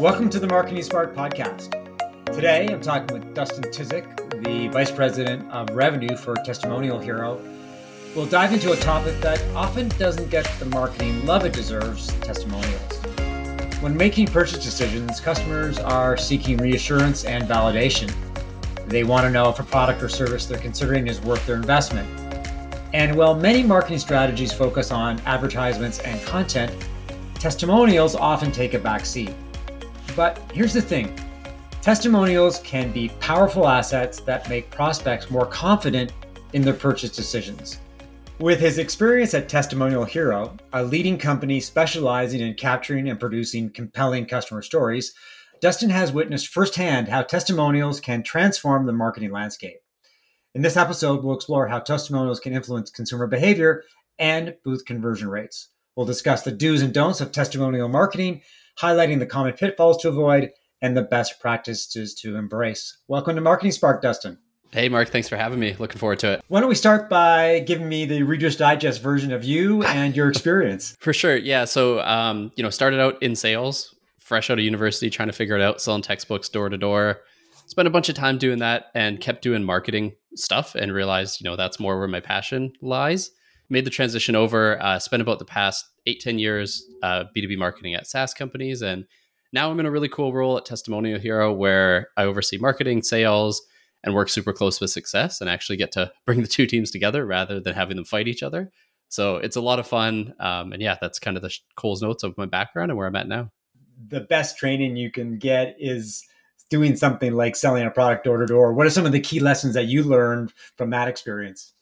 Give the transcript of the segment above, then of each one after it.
Welcome to the Marketing Spark podcast. Today I'm talking with Dustin Tysick, the Vice President of Revenue for Testimonial Hero. We'll dive into a topic that often doesn't get the marketing love it deserves testimonials. When making purchase decisions, customers are seeking reassurance and validation. They want to know if a product or service they're considering is worth their investment. And while many marketing strategies focus on advertisements and content, testimonials often take a back seat. But here's the thing testimonials can be powerful assets that make prospects more confident in their purchase decisions. With his experience at Testimonial Hero, a leading company specializing in capturing and producing compelling customer stories, Dustin has witnessed firsthand how testimonials can transform the marketing landscape. In this episode, we'll explore how testimonials can influence consumer behavior and boost conversion rates. We'll discuss the do's and don'ts of testimonial marketing highlighting the common pitfalls to avoid and the best practices to embrace. Welcome to Marketing Spark, Dustin. Hey, Mark, thanks for having me. Looking forward to it. Why don't we start by giving me the Reader's Digest version of you and your experience? for sure. Yeah. So, um, you know, started out in sales, fresh out of university, trying to figure it out, selling textbooks door to door. Spent a bunch of time doing that and kept doing marketing stuff and realized, you know, that's more where my passion lies. Made the transition over, uh, spent about the past eight ten years uh, B2B marketing at SaaS companies. And now I'm in a really cool role at Testimonial Hero where I oversee marketing, sales, and work super close with success and actually get to bring the two teams together rather than having them fight each other. So it's a lot of fun. Um, and yeah, that's kind of the Cole's notes of my background and where I'm at now. The best training you can get is doing something like selling a product door to door. What are some of the key lessons that you learned from that experience?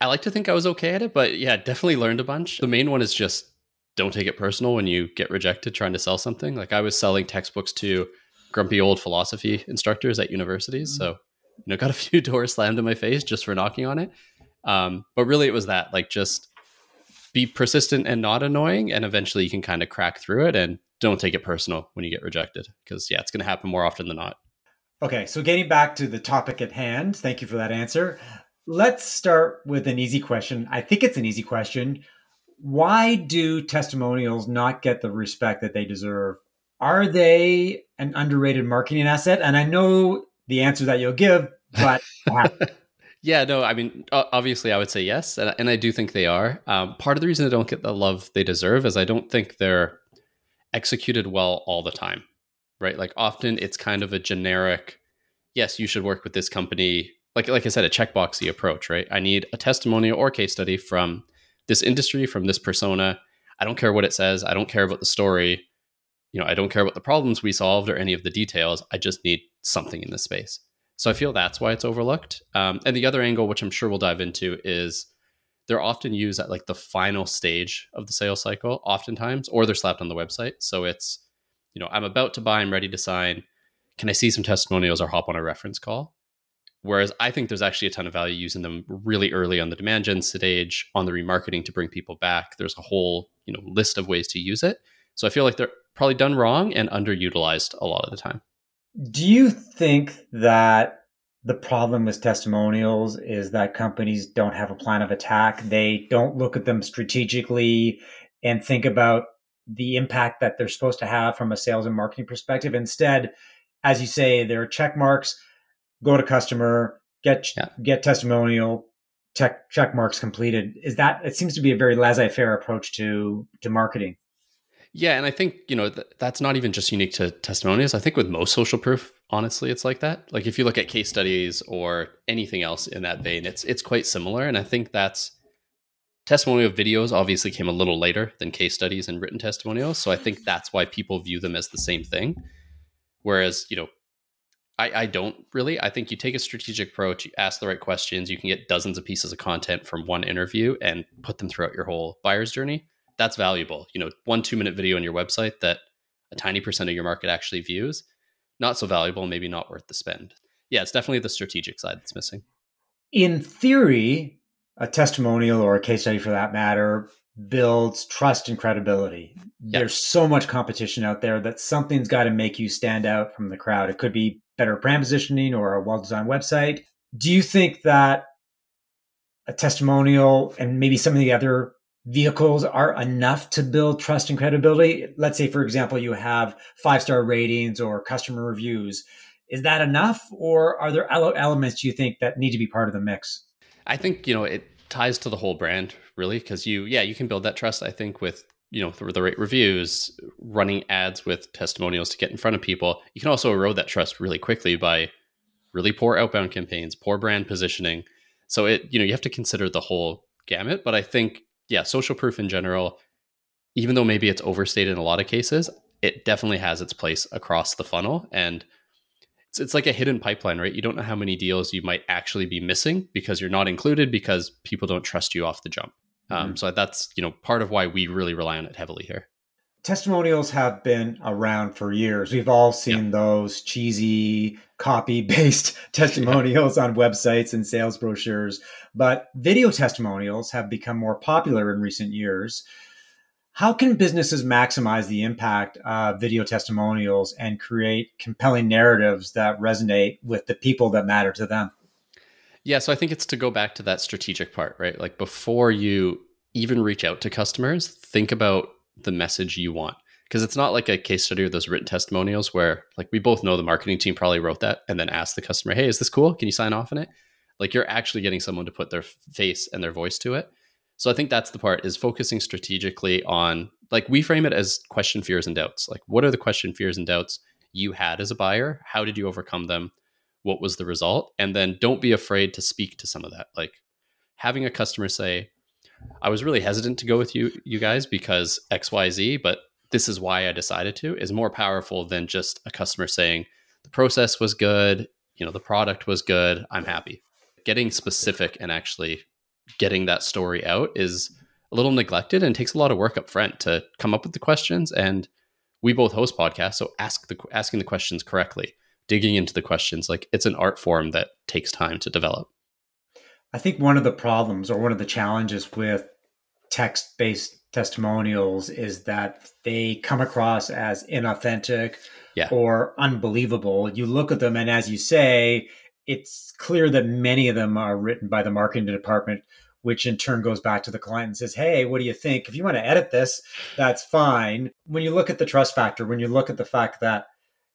I like to think I was okay at it, but yeah, definitely learned a bunch. The main one is just don't take it personal when you get rejected trying to sell something. Like I was selling textbooks to grumpy old philosophy instructors at universities. Mm-hmm. So, you know, got a few doors slammed in my face just for knocking on it. Um, but really it was that like just be persistent and not annoying. And eventually you can kind of crack through it and don't take it personal when you get rejected. Cause yeah, it's going to happen more often than not. Okay. So getting back to the topic at hand, thank you for that answer. Let's start with an easy question. I think it's an easy question why do testimonials not get the respect that they deserve? Are they an underrated marketing asset? And I know the answer that you'll give, but yeah, no, I mean, obviously, I would say yes, and, and I do think they are. Um, part of the reason they don't get the love they deserve is I don't think they're executed well all the time, right? Like often, it's kind of a generic, yes, you should work with this company. Like, like I said, a checkboxy approach, right? I need a testimonial or case study from this industry from this persona. I don't care what it says. I don't care about the story. You know, I don't care about the problems we solved or any of the details. I just need something in this space. So I feel that's why it's overlooked. Um, and the other angle, which I'm sure we'll dive into, is they're often used at like the final stage of the sales cycle, oftentimes, or they're slapped on the website. So it's, you know, I'm about to buy, I'm ready to sign. Can I see some testimonials or hop on a reference call? Whereas I think there's actually a ton of value using them really early on the demand gen stage, on the remarketing to bring people back. There's a whole you know list of ways to use it. So I feel like they're probably done wrong and underutilized a lot of the time. Do you think that the problem with testimonials is that companies don't have a plan of attack? They don't look at them strategically and think about the impact that they're supposed to have from a sales and marketing perspective. Instead, as you say, there are check marks go to customer, get yeah. get testimonial, check check marks completed. Is that it seems to be a very laissez-faire approach to to marketing. Yeah, and I think you know th- that's not even just unique to testimonials. I think with most social proof, honestly, it's like that. Like if you look at case studies or anything else in that vein, it's it's quite similar. And I think that's testimonial videos obviously came a little later than case studies and written testimonials. So I think that's why people view them as the same thing. Whereas you know I, I don't really. I think you take a strategic approach, you ask the right questions, you can get dozens of pieces of content from one interview and put them throughout your whole buyer's journey. That's valuable. You know, one two minute video on your website that a tiny percent of your market actually views, not so valuable, maybe not worth the spend. Yeah, it's definitely the strategic side that's missing. In theory, a testimonial or a case study for that matter builds trust and credibility. There's so much competition out there that something's got to make you stand out from the crowd. It could be better brand positioning or a well designed website. Do you think that a testimonial and maybe some of the other vehicles are enough to build trust and credibility? Let's say, for example, you have five star ratings or customer reviews. Is that enough, or are there elements you think that need to be part of the mix? I think you know it ties to the whole brand really because you yeah you can build that trust. I think with you know the, the right reviews, running ads with testimonials to get in front of people. You can also erode that trust really quickly by really poor outbound campaigns, poor brand positioning. So it you know you have to consider the whole gamut. But I think yeah, social proof in general, even though maybe it's overstated in a lot of cases, it definitely has its place across the funnel and it's, it's like a hidden pipeline, right? You don't know how many deals you might actually be missing because you're not included because people don't trust you off the jump. Um, mm-hmm. So that's you know part of why we really rely on it heavily here. Testimonials have been around for years. We've all seen yeah. those cheesy copy based testimonials yeah. on websites and sales brochures, but video testimonials have become more popular in recent years. How can businesses maximize the impact of video testimonials and create compelling narratives that resonate with the people that matter to them? Yeah, so I think it's to go back to that strategic part, right? Like before you even reach out to customers, think about the message you want. Because it's not like a case study or those written testimonials where, like, we both know the marketing team probably wrote that and then asked the customer, hey, is this cool? Can you sign off on it? Like, you're actually getting someone to put their face and their voice to it. So I think that's the part is focusing strategically on, like, we frame it as question, fears, and doubts. Like, what are the question, fears, and doubts you had as a buyer? How did you overcome them? What was the result and then don't be afraid to speak to some of that. Like having a customer say i was really hesitant to go with you you guys because xyz but this is why i decided to is more powerful than just a customer saying the process was good you know the product was good i'm happy. Getting specific and actually getting that story out is a little neglected and takes a lot of work up front to come up with the questions and we both host podcasts so ask the asking the questions correctly digging into the questions like it's an art form that takes time to develop i think one of the problems or one of the challenges with text based testimonials is that they come across as inauthentic yeah. or unbelievable you look at them and as you say it's clear that many of them are written by the marketing department which in turn goes back to the client and says, Hey, what do you think? If you want to edit this, that's fine. When you look at the trust factor, when you look at the fact that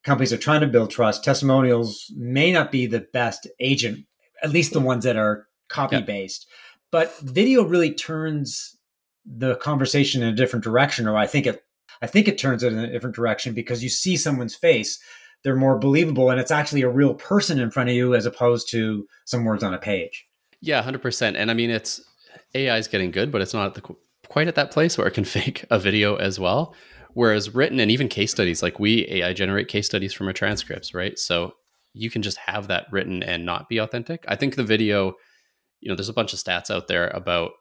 companies are trying to build trust, testimonials may not be the best agent, at least the ones that are copy based. Yeah. But video really turns the conversation in a different direction, or I think it I think it turns it in a different direction because you see someone's face. They're more believable and it's actually a real person in front of you as opposed to some words on a page. Yeah, 100%. And I mean, it's AI is getting good, but it's not at the, quite at that place where it can fake a video as well. Whereas written and even case studies, like we AI generate case studies from our transcripts, right? So you can just have that written and not be authentic. I think the video, you know, there's a bunch of stats out there about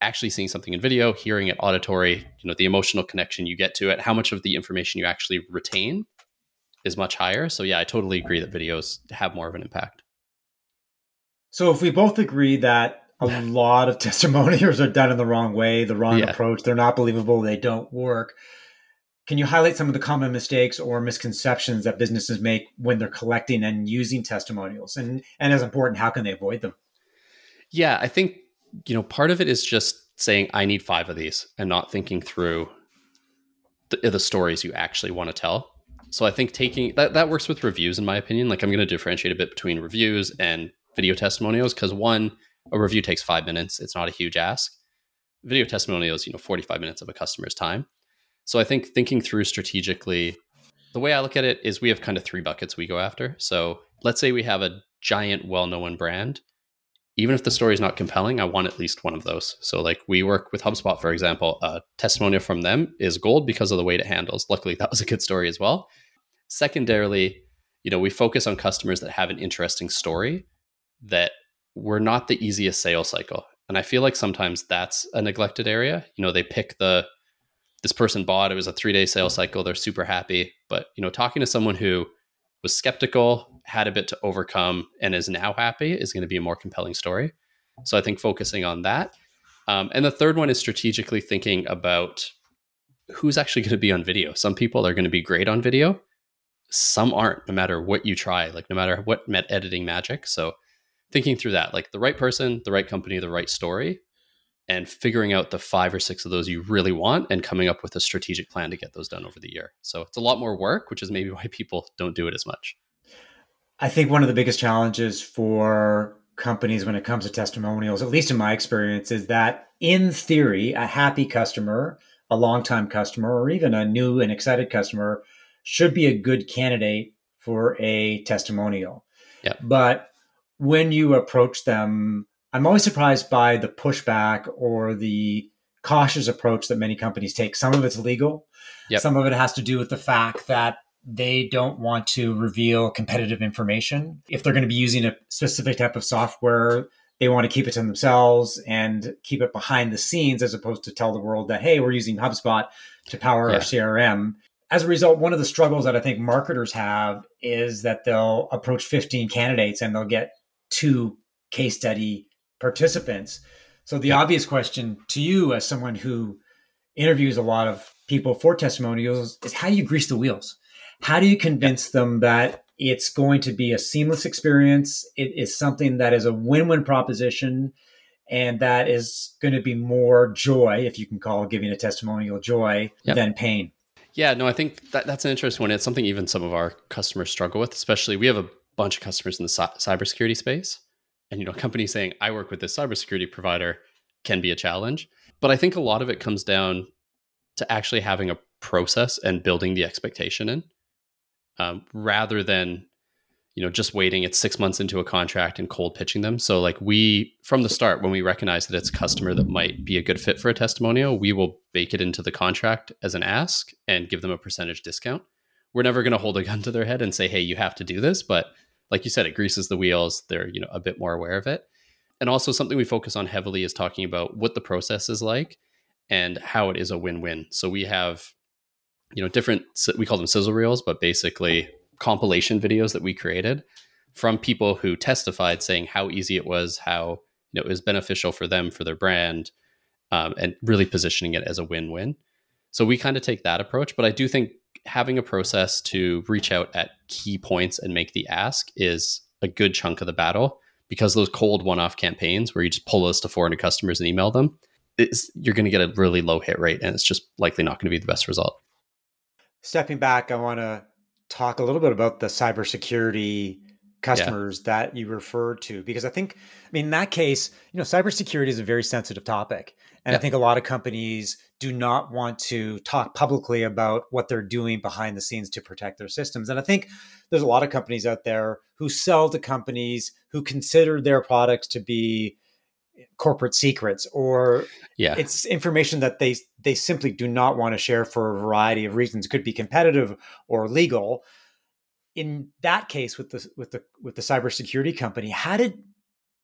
actually seeing something in video, hearing it auditory, you know, the emotional connection you get to it, how much of the information you actually retain is much higher. So yeah, I totally agree that videos have more of an impact. So if we both agree that a lot of testimonials are done in the wrong way, the wrong yeah. approach, they're not believable, they don't work can you highlight some of the common mistakes or misconceptions that businesses make when they're collecting and using testimonials? And and as important, how can they avoid them? Yeah, I think you know part of it is just saying I need five of these and not thinking through the, the stories you actually want to tell. So I think taking that that works with reviews in my opinion. Like I'm going to differentiate a bit between reviews and video testimonials because one a review takes 5 minutes, it's not a huge ask. Video testimonials, you know, 45 minutes of a customer's time. So I think thinking through strategically, the way I look at it is we have kind of three buckets we go after. So let's say we have a giant, well known brand. Even if the story is not compelling, I want at least one of those. So, like we work with HubSpot, for example, a testimonial from them is gold because of the weight it handles. Luckily, that was a good story as well. Secondarily, you know, we focus on customers that have an interesting story that we're not the easiest sales cycle. And I feel like sometimes that's a neglected area. You know, they pick the this person bought. It was a three day sales cycle. They're super happy. But you know, talking to someone who was skeptical, had a bit to overcome, and is now happy is going to be a more compelling story. So I think focusing on that. Um, and the third one is strategically thinking about who's actually going to be on video. Some people are going to be great on video. Some aren't, no matter what you try, like no matter what met editing magic. So thinking through that, like the right person, the right company, the right story, and figuring out the five or six of those you really want and coming up with a strategic plan to get those done over the year. So it's a lot more work, which is maybe why people don't do it as much. I think one of the biggest challenges for companies when it comes to testimonials, at least in my experience, is that in theory, a happy customer, a longtime customer, or even a new and excited customer should be a good candidate for a testimonial. Yep. But when you approach them, I'm always surprised by the pushback or the cautious approach that many companies take. Some of it's legal. Yep. Some of it has to do with the fact that they don't want to reveal competitive information. If they're going to be using a specific type of software, they want to keep it to themselves and keep it behind the scenes as opposed to tell the world that, hey, we're using HubSpot to power yeah. our CRM. As a result, one of the struggles that I think marketers have is that they'll approach 15 candidates and they'll get two case study participants. So the obvious question to you as someone who interviews a lot of people for testimonials is how do you grease the wheels? How do you convince them that it's going to be a seamless experience? It is something that is a win win proposition and that is going to be more joy, if you can call giving a testimonial joy, yep. than pain. Yeah, no, I think that, that's an interesting one. It's something even some of our customers struggle with, especially we have a bunch of customers in the cybersecurity space. And, you know, companies saying, I work with this cybersecurity provider can be a challenge. But I think a lot of it comes down to actually having a process and building the expectation in um, rather than you know just waiting it's six months into a contract and cold pitching them so like we from the start when we recognize that it's a customer that might be a good fit for a testimonial we will bake it into the contract as an ask and give them a percentage discount we're never going to hold a gun to their head and say hey you have to do this but like you said it greases the wheels they're you know a bit more aware of it. And also something we focus on heavily is talking about what the process is like and how it is a win-win. So we have you know different we call them sizzle reels but basically compilation videos that we created from people who testified saying how easy it was how you know it was beneficial for them for their brand um, and really positioning it as a win-win. So we kind of take that approach but i do think having a process to reach out at key points and make the ask is a good chunk of the battle. Because those cold one-off campaigns where you just pull us to 400 customers and email them you're going to get a really low hit rate and it's just likely not going to be the best result. Stepping back, I want to talk a little bit about the cybersecurity customers yeah. that you refer to because I think, I mean, in that case, you know, cybersecurity is a very sensitive topic, and yeah. I think a lot of companies do not want to talk publicly about what they're doing behind the scenes to protect their systems. And I think there's a lot of companies out there who sell to companies who consider their products to be corporate secrets or yeah. it's information that they they simply do not want to share for a variety of reasons it could be competitive or legal in that case with the with the with the cybersecurity company how did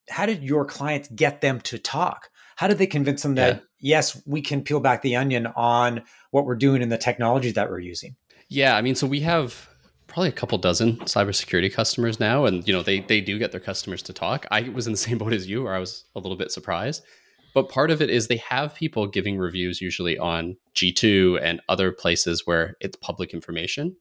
how did your clients get them to talk how did they convince them that yeah. yes we can peel back the onion on what we're doing and the technology that we're using yeah i mean so we have probably a couple dozen cybersecurity customers now, and you know they they do get their customers to talk. I was in the same boat as you, where I was a little bit surprised. But part of it is they have people giving reviews usually on G2 and other places where it's public information.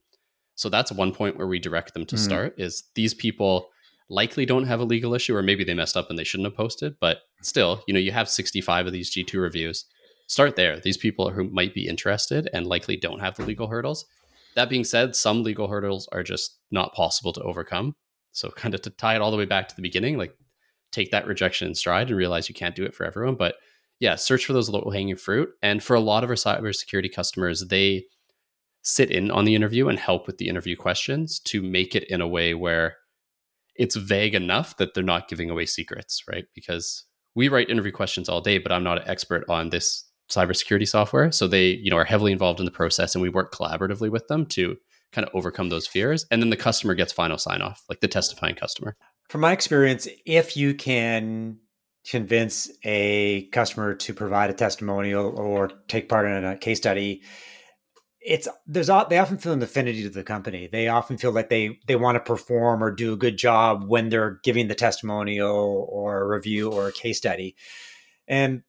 So that's one point where we direct them to mm. start is these people likely don't have a legal issue or maybe they messed up and they shouldn't have posted, but still, you know, you have 65 of these G2 reviews. Start there. These people who might be interested and likely don't have the legal hurdles that being said, some legal hurdles are just not possible to overcome. So, kind of to tie it all the way back to the beginning, like take that rejection in stride and realize you can't do it for everyone. But yeah, search for those low hanging fruit. And for a lot of our cybersecurity customers, they sit in on the interview and help with the interview questions to make it in a way where it's vague enough that they're not giving away secrets, right? Because we write interview questions all day, but I'm not an expert on this cybersecurity software. So they, you know, are heavily involved in the process and we work collaboratively with them to kind of overcome those fears. And then the customer gets final sign off, like the testifying customer. From my experience, if you can convince a customer to provide a testimonial or take part in a case study, it's there's they often feel an affinity to the company. They often feel like they they want to perform or do a good job when they're giving the testimonial or a review or a case study. And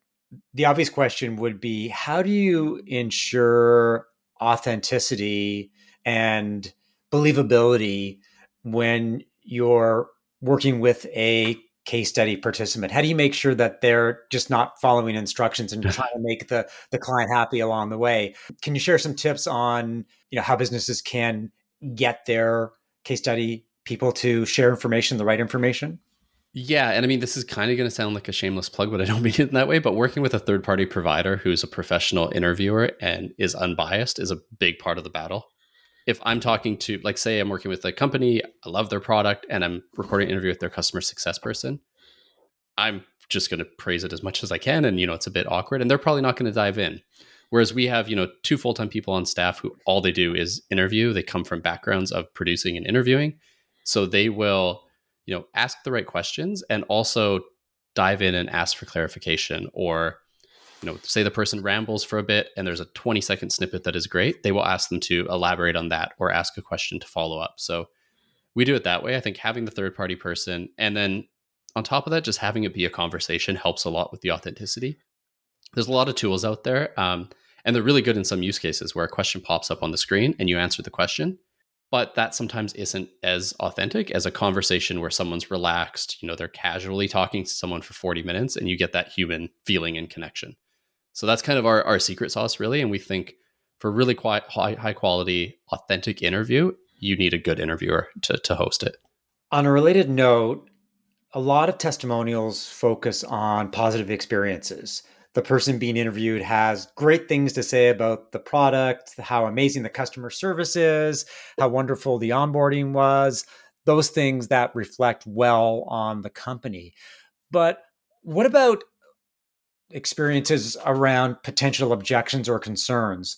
the obvious question would be how do you ensure authenticity and believability when you're working with a case study participant? How do you make sure that they're just not following instructions and trying to make the the client happy along the way? Can you share some tips on you know how businesses can get their case study people to share information, the right information? Yeah, and I mean this is kind of going to sound like a shameless plug, but I don't mean it in that way. But working with a third party provider who's a professional interviewer and is unbiased is a big part of the battle. If I'm talking to, like, say, I'm working with a company, I love their product, and I'm recording an interview with their customer success person, I'm just going to praise it as much as I can, and you know it's a bit awkward, and they're probably not going to dive in. Whereas we have, you know, two full time people on staff who all they do is interview. They come from backgrounds of producing and interviewing, so they will you know ask the right questions and also dive in and ask for clarification or you know say the person rambles for a bit and there's a 20 second snippet that is great they will ask them to elaborate on that or ask a question to follow up. So we do it that way. I think having the third party person and then on top of that just having it be a conversation helps a lot with the authenticity. There's a lot of tools out there um, and they're really good in some use cases where a question pops up on the screen and you answer the question but that sometimes isn't as authentic as a conversation where someone's relaxed you know they're casually talking to someone for 40 minutes and you get that human feeling and connection so that's kind of our, our secret sauce really. And we think for really quite high, high quality authentic interview you need a good interviewer to, to host it. On a related note a lot of testimonials focus on positive experiences. The person being interviewed has great things to say about the product, how amazing the customer service is, how wonderful the onboarding was, those things that reflect well on the company. But what about experiences around potential objections or concerns?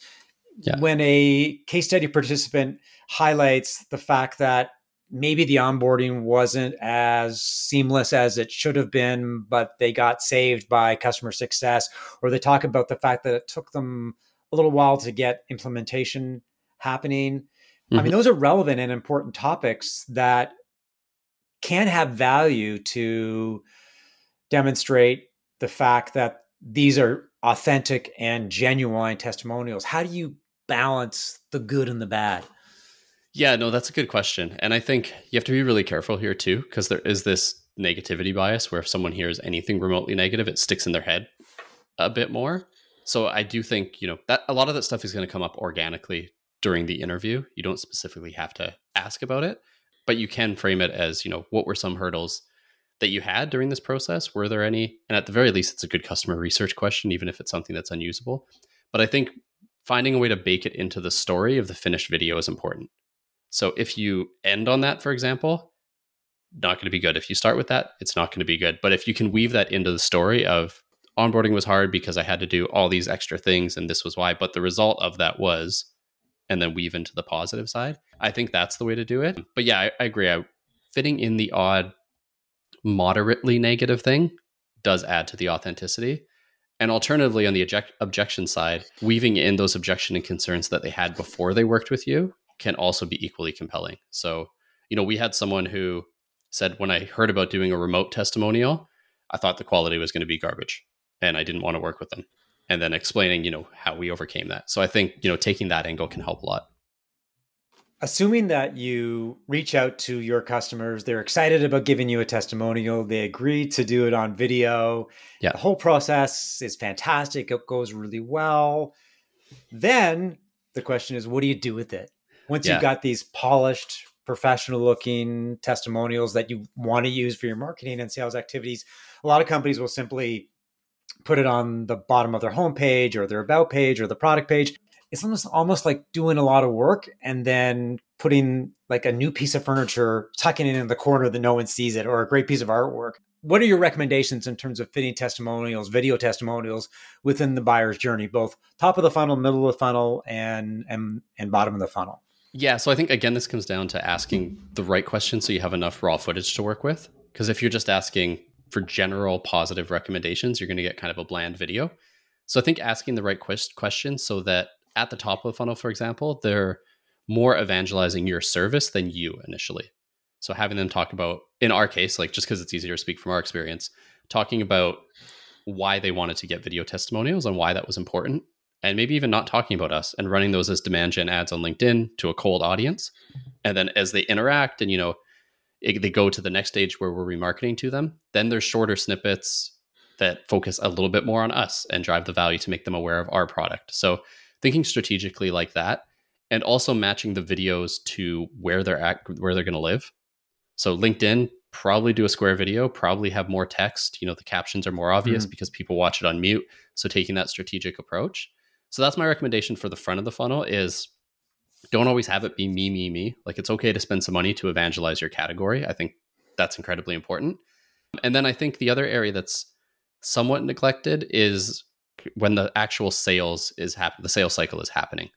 Yeah. When a case study participant highlights the fact that maybe the onboarding wasn't as seamless as it should have been, but they got saved by customer success, or they talk about the fact that it took them a little while to get implementation happening. Mm-hmm. I mean, mm-hmm. those are relevant and important topics that can have value to demonstrate the fact that these are authentic and genuine testimonials. How do you balance the good and the bad? Yeah, no, that's a good question. And I think you have to be really careful here too, because there is this negativity bias where if someone hears anything remotely negative, it sticks in their head a bit more. So I do think, you know, that a lot of that stuff is going to come up organically during the interview. You don't specifically have to ask about it, but you can frame it as, you know, what were some hurdles that you had during this process? Were there any? And at the very least, it's a good customer research question, even if it's something that's unusable. But I think finding a way to bake it into the story of the finished video is important. So if you end on that, for example, not going to be good. If you start with that, it's not going to be good. But if you can weave that into the story of onboarding was hard because I had to do all these extra things and this was why, but the result of that was, and then weave into the positive side, I think that's the way to do it. But yeah, I, I agree. I, fitting in the odd, moderately negative thing does add to the authenticity. And alternatively, on the object, objection side, weaving in those objection and concerns that they had before they worked with you can also be equally compelling. So, you know, we had someone who said, when I heard about doing a remote testimonial, I thought the quality was going to be garbage and I didn't want to work with them. And then explaining, you know, how we overcame that. So I think, you know, taking that angle can help a lot. Assuming that you reach out to your customers, they're excited about giving you a testimonial, they agree to do it on video. Yeah. The whole process is fantastic. It goes really well. Then the question is, what do you do with it? once yeah. you've got these polished professional looking testimonials that you want to use for your marketing and sales activities a lot of companies will simply put it on the bottom of their homepage or their about page or the product page it's almost almost like doing a lot of work and then putting like a new piece of furniture tucking it in the corner that no one sees it or a great piece of artwork what are your recommendations in terms of fitting testimonials video testimonials within the buyer's journey both top of the funnel middle of the funnel and and, and bottom of the funnel yeah, so I think again this comes down to asking the right questions so you have enough raw footage to work with. Because if you're just asking for general positive recommendations, you're going to get kind of a bland video. So I think asking the right quest- questions so that at the top of the funnel, for example, they're more evangelizing your service than you initially. So having them talk about, in our case, like just because it's easier to speak from our experience, talking about why they wanted to get video testimonials and why that was important and maybe even not talking about us and running those as demand gen ads on LinkedIn to a cold audience. And then as they interact and, you know, it, they go to the next stage where we're remarketing to them. Then there's shorter snippets that focus a little bit more on us and drive the value to make them aware of our product. So thinking strategically like that and also matching the videos to where they're at where they're going to live. So LinkedIn probably do a square video, probably have more text, you know, the captions are more obvious mm. because people watch it on mute, so taking that strategic approach. So that's my recommendation for the front of the funnel is don't always have it be me me me. Like it's okay to spend some money to evangelize your category. I think that's incredibly important. And then I think the other area that's somewhat neglected is when the actual sales is happening, the sales cycle is happening.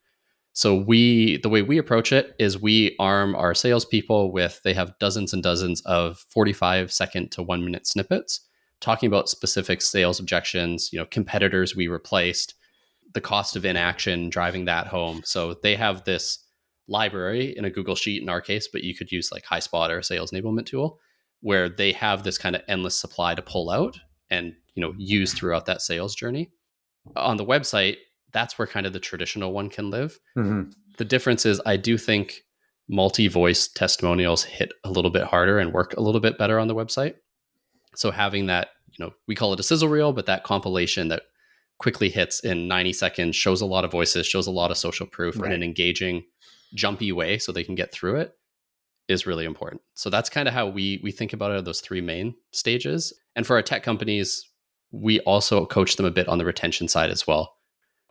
So we, the way we approach it is we arm our salespeople with they have dozens and dozens of 45 second to one minute snippets talking about specific sales objections, you know, competitors we replaced, the cost of inaction, driving that home. So they have this library in a Google Sheet in our case, but you could use like HighSpot or a sales enablement tool where they have this kind of endless supply to pull out and you know use throughout that sales journey. On the website, that's where kind of the traditional one can live. Mm-hmm. The difference is I do think multi-voice testimonials hit a little bit harder and work a little bit better on the website. So having that, you know, we call it a sizzle reel, but that compilation that quickly hits in 90 seconds shows a lot of voices, shows a lot of social proof right. in an engaging, jumpy way so they can get through it is really important. So that's kind of how we we think about it those three main stages. And for our tech companies, we also coach them a bit on the retention side as well.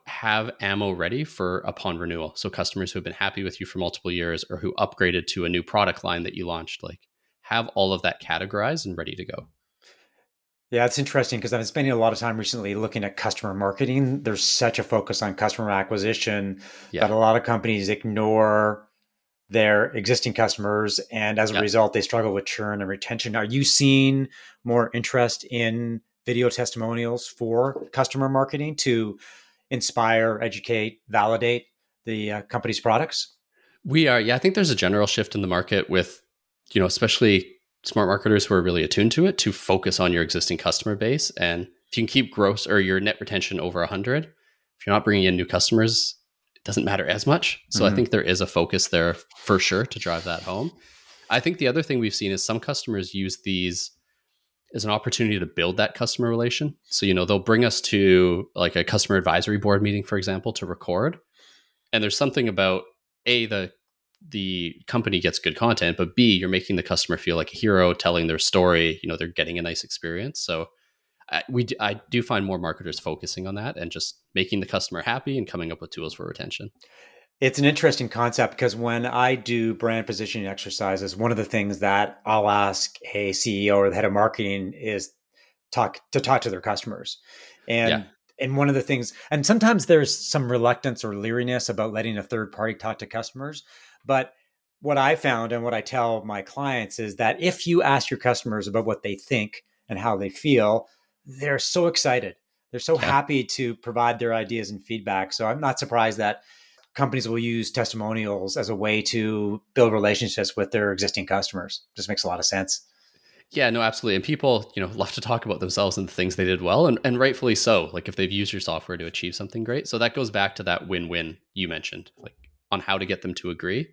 Have ammo ready for upon renewal. So customers who have been happy with you for multiple years or who upgraded to a new product line that you launched, like have all of that categorized and ready to go. Yeah, it's interesting because I've been spending a lot of time recently looking at customer marketing. There's such a focus on customer acquisition yeah. that a lot of companies ignore their existing customers. And as a result, they struggle with churn and retention. Are you seeing more interest in video testimonials for customer marketing to inspire, educate, validate the uh, company's products? We are. Yeah, I think there's a general shift in the market with, you know, especially smart marketers who are really attuned to it to focus on your existing customer base. And if you can keep gross or your net retention over 100, if you're not bringing in new customers, it doesn't matter as much. So mm-hmm. I think there is a focus there for sure to drive that home. I think the other thing we've seen is some customers use these as an opportunity to build that customer relation. So, you know, they'll bring us to like a customer advisory board meeting, for example, to record. And there's something about A, the the company gets good content, but B, you're making the customer feel like a hero, telling their story. You know, they're getting a nice experience. So, I, we I do find more marketers focusing on that and just making the customer happy and coming up with tools for retention. It's an interesting concept because when I do brand positioning exercises, one of the things that I'll ask a CEO or the head of marketing is talk to talk to their customers. And yeah and one of the things and sometimes there's some reluctance or leeriness about letting a third party talk to customers but what I found and what I tell my clients is that if you ask your customers about what they think and how they feel, they're so excited. They're so yeah. happy to provide their ideas and feedback. So I'm not surprised that companies will use testimonials as a way to build relationships with their existing customers. Just makes a lot of sense. Yeah, no, absolutely. And people, you know, love to talk about themselves and the things they did well, and, and rightfully so. Like if they've used your software to achieve something great. So that goes back to that win-win you mentioned. Like on how to get them to agree,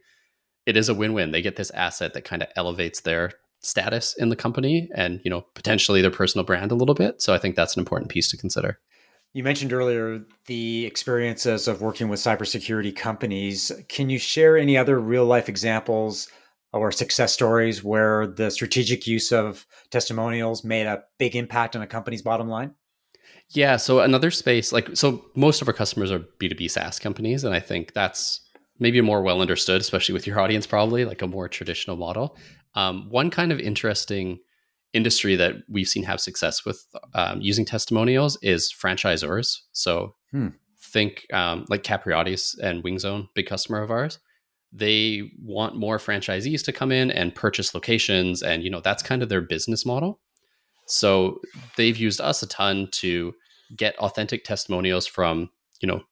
it is a win-win. They get this asset that kind of elevates their status in the company and, you know, potentially their personal brand a little bit. So I think that's an important piece to consider. You mentioned earlier the experiences of working with cybersecurity companies. Can you share any other real life examples or success stories where the strategic use of testimonials made a big impact on a company's bottom line? Yeah. So another space, like, so most of our customers are B2B SaaS companies. And I think that's maybe more well understood, especially with your audience, probably like a more traditional model. Um, one kind of interesting industry that we've seen have success with um, using testimonials is franchisors. So hmm. think um, like Capriotti's and WingZone, big customer of ours. They want more franchisees to come in and purchase locations, and you know that's kind of their business model. So they've used us a ton to get authentic testimonials from you know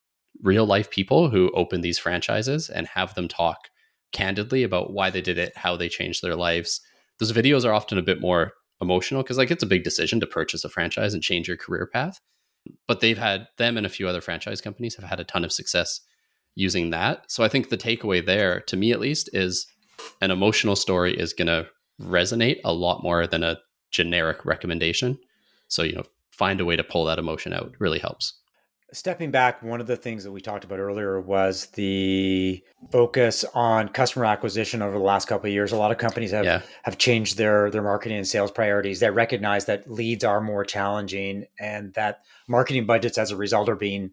real life people who open these franchises and have them talk candidly about why they did it, how they changed their lives. Those videos are often a bit more emotional because like it's a big decision to purchase a franchise and change your career path. But they've had them and a few other franchise companies have had a ton of success using that. So I think the takeaway there, to me at least, is an emotional story is going to resonate a lot more than a generic recommendation. So, you know, find a way to pull that emotion out really helps. Stepping back, one of the things that we talked about earlier was the focus on customer acquisition over the last couple of years. A lot of companies have yeah. have changed their their marketing and sales priorities. They recognize that leads are more challenging and that marketing budgets as a result are being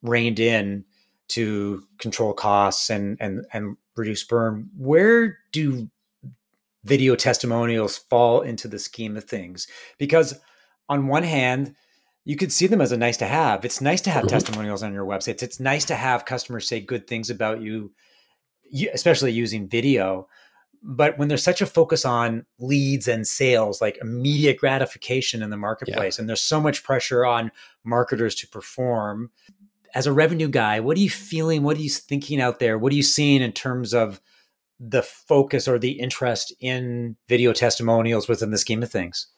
reined in to control costs and and and reduce burn. Where do video testimonials fall into the scheme of things? Because on one hand, you could see them as a nice to have. It's nice to have mm-hmm. testimonials on your websites. It's nice to have customers say good things about you, especially using video. But when there's such a focus on leads and sales, like immediate gratification in the marketplace, yeah. and there's so much pressure on marketers to perform, as a revenue guy, what are you feeling? What are you thinking out there? What are you seeing in terms of the focus or the interest in video testimonials within the scheme of things?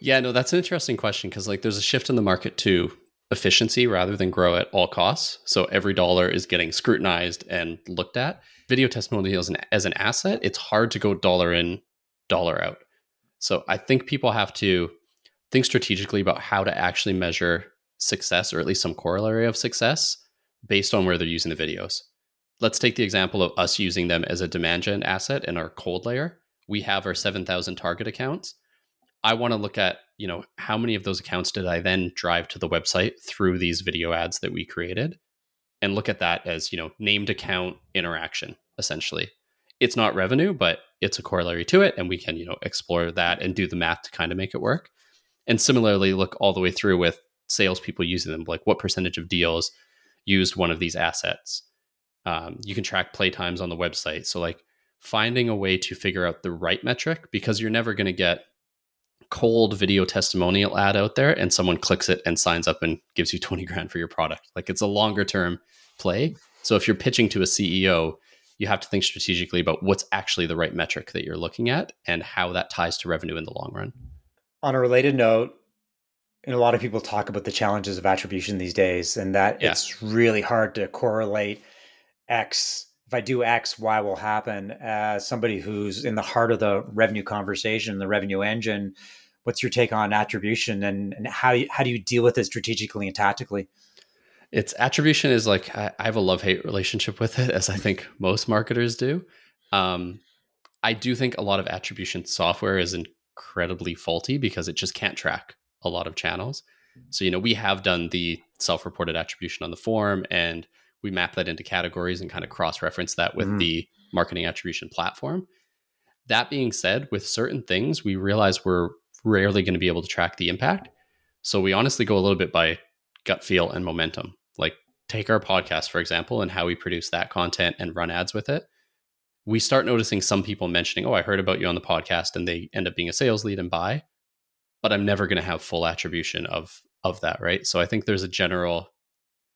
Yeah, no, that's an interesting question because like there's a shift in the market to efficiency rather than grow at all costs. So every dollar is getting scrutinized and looked at. Video testimonials as an asset, it's hard to go dollar in, dollar out. So I think people have to think strategically about how to actually measure success or at least some corollary of success based on where they're using the videos. Let's take the example of us using them as a demand gen asset in our cold layer. We have our 7,000 target accounts I want to look at, you know, how many of those accounts did I then drive to the website through these video ads that we created and look at that as, you know, named account interaction essentially. It's not revenue, but it's a corollary to it and we can, you know, explore that and do the math to kind of make it work. And similarly, look all the way through with salespeople using them, like what percentage of deals used one of these assets. Um, you can track play times on the website. So, like, finding a way to figure out the right metric because you're never going to get cold video testimonial ad out there and someone clicks it and signs up and gives you 20 grand for your product. Like it's a longer term play. So if you're pitching to a CEO, you have to think strategically about what's actually the right metric that you're looking at and how that ties to revenue in the long run. On a related note, and a lot of people talk about the challenges of attribution these days and that yeah. it's really hard to correlate X if I do X, Y will happen. As somebody who's in the heart of the revenue conversation, the revenue engine, what's your take on attribution and, and how, how do you deal with it strategically and tactically? It's attribution is like, I, I have a love hate relationship with it, as I think most marketers do. Um, I do think a lot of attribution software is incredibly faulty because it just can't track a lot of channels. So, you know, we have done the self reported attribution on the form and we map that into categories and kind of cross reference that with mm. the marketing attribution platform. That being said, with certain things, we realize we're rarely going to be able to track the impact. So we honestly go a little bit by gut feel and momentum. Like take our podcast, for example, and how we produce that content and run ads with it. We start noticing some people mentioning, Oh, I heard about you on the podcast, and they end up being a sales lead and buy. But I'm never going to have full attribution of of that, right? So I think there's a general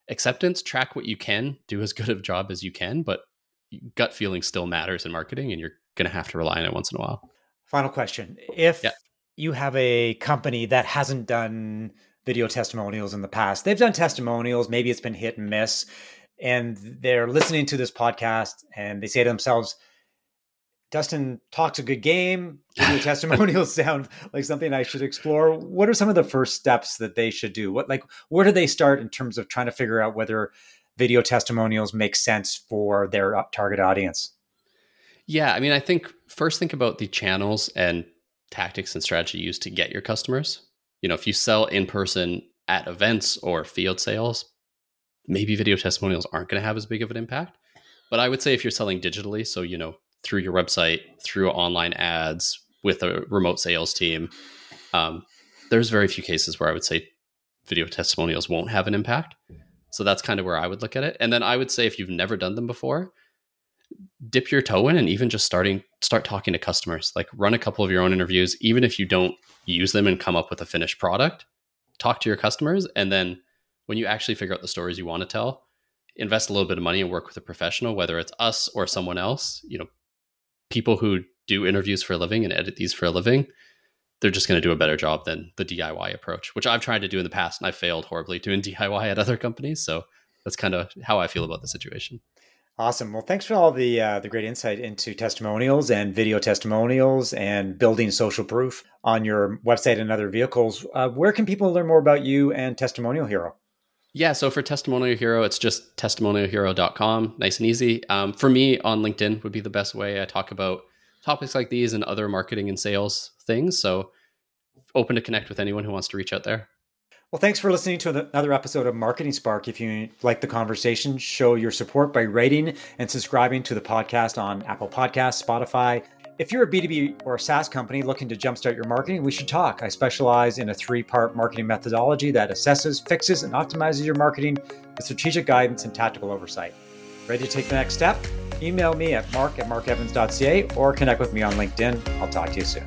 acceptance track what you can do as good of a job as you can but gut feeling still matters in marketing and you're going to have to rely on it once in a while final question if yeah. You have a company that hasn't done video testimonials in the past they've done testimonials maybe it's been hit and miss and they're listening to this podcast and they say to themselves Dustin talks a good game. Video testimonials sound like something I should explore. What are some of the first steps that they should do? What like where do they start in terms of trying to figure out whether video testimonials make sense for their uh, target audience? Yeah, I mean, I think first think about the channels and tactics and strategy used to get your customers. You know, if you sell in person at events or field sales, maybe video testimonials aren't going to have as big of an impact. But I would say if you're selling digitally, so you know, through your website, through online ads with a remote sales team, um, there's very few cases where I would say video testimonials won't have an impact. So that's kind of where I would look at it. And then I would say if you've never done them before, dip your toe in and even just starting start talking to customers. Like run a couple of your own interviews, even if you don't use them and come up with a finished product. Talk to your customers, and then when you actually figure out the stories you want to tell, invest a little bit of money and work with a professional, whether it's us or someone else. You know, people who do interviews for a living and edit these for a living, they're just going to do a better job than the DIY approach, which I've tried to do in the past and I failed horribly doing DIY at other companies. So that's kind of how I feel about the situation. Awesome. Well, thanks for all the uh, the great insight into testimonials and video testimonials and building social proof on your website and other vehicles. Uh, where can people learn more about you and Testimonial Hero? Yeah, so for Testimonial Hero, it's just testimonialhero.com, nice and easy. Um, for me, on LinkedIn would be the best way. I talk about topics like these and other marketing and sales things. So open to connect with anyone who wants to reach out there. Well, thanks for listening to another episode of Marketing Spark. If you like the conversation, show your support by rating and subscribing to the podcast on Apple Podcasts, Spotify. If you're a B2B or a SaaS company looking to jumpstart your marketing, we should talk. I specialize in a three part marketing methodology that assesses, fixes, and optimizes your marketing with strategic guidance and tactical oversight. Ready to take the next step? Email me at mark at markevans.ca or connect with me on LinkedIn. I'll talk to you soon.